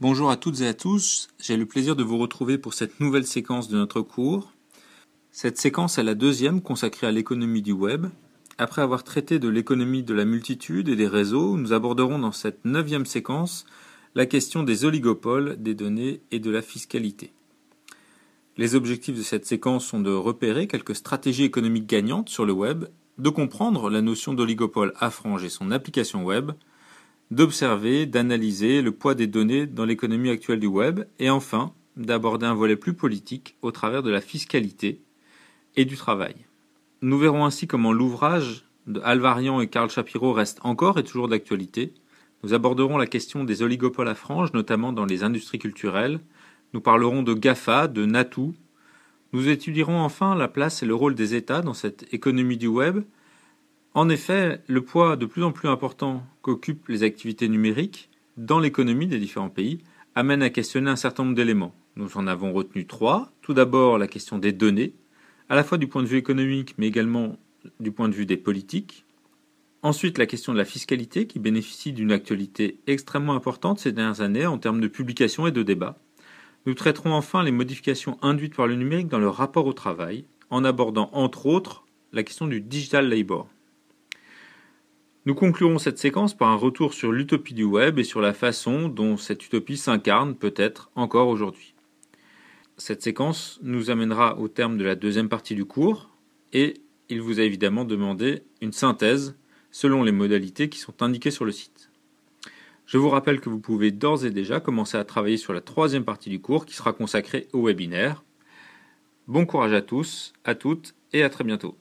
Bonjour à toutes et à tous, j'ai le plaisir de vous retrouver pour cette nouvelle séquence de notre cours. Cette séquence est la deuxième consacrée à l'économie du web. Après avoir traité de l'économie de la multitude et des réseaux, nous aborderons dans cette neuvième séquence la question des oligopoles, des données et de la fiscalité. Les objectifs de cette séquence sont de repérer quelques stratégies économiques gagnantes sur le web, de comprendre la notion d'oligopole à frange et son application web, d'observer, d'analyser le poids des données dans l'économie actuelle du web, et enfin d'aborder un volet plus politique au travers de la fiscalité et du travail. Nous verrons ainsi comment l'ouvrage de Alvarian et Karl Shapiro reste encore et toujours d'actualité. Nous aborderons la question des oligopoles à franges, notamment dans les industries culturelles. Nous parlerons de GAFA, de NATU. Nous étudierons enfin la place et le rôle des États dans cette économie du web en effet, le poids de plus en plus important qu'occupent les activités numériques dans l'économie des différents pays amène à questionner un certain nombre d'éléments. Nous en avons retenu trois. Tout d'abord, la question des données, à la fois du point de vue économique, mais également du point de vue des politiques. Ensuite, la question de la fiscalité, qui bénéficie d'une actualité extrêmement importante ces dernières années en termes de publication et de débat. Nous traiterons enfin les modifications induites par le numérique dans le rapport au travail, en abordant entre autres la question du digital labor. Nous conclurons cette séquence par un retour sur l'utopie du web et sur la façon dont cette utopie s'incarne peut-être encore aujourd'hui. Cette séquence nous amènera au terme de la deuxième partie du cours et il vous a évidemment demandé une synthèse selon les modalités qui sont indiquées sur le site. Je vous rappelle que vous pouvez d'ores et déjà commencer à travailler sur la troisième partie du cours qui sera consacrée au webinaire. Bon courage à tous, à toutes et à très bientôt.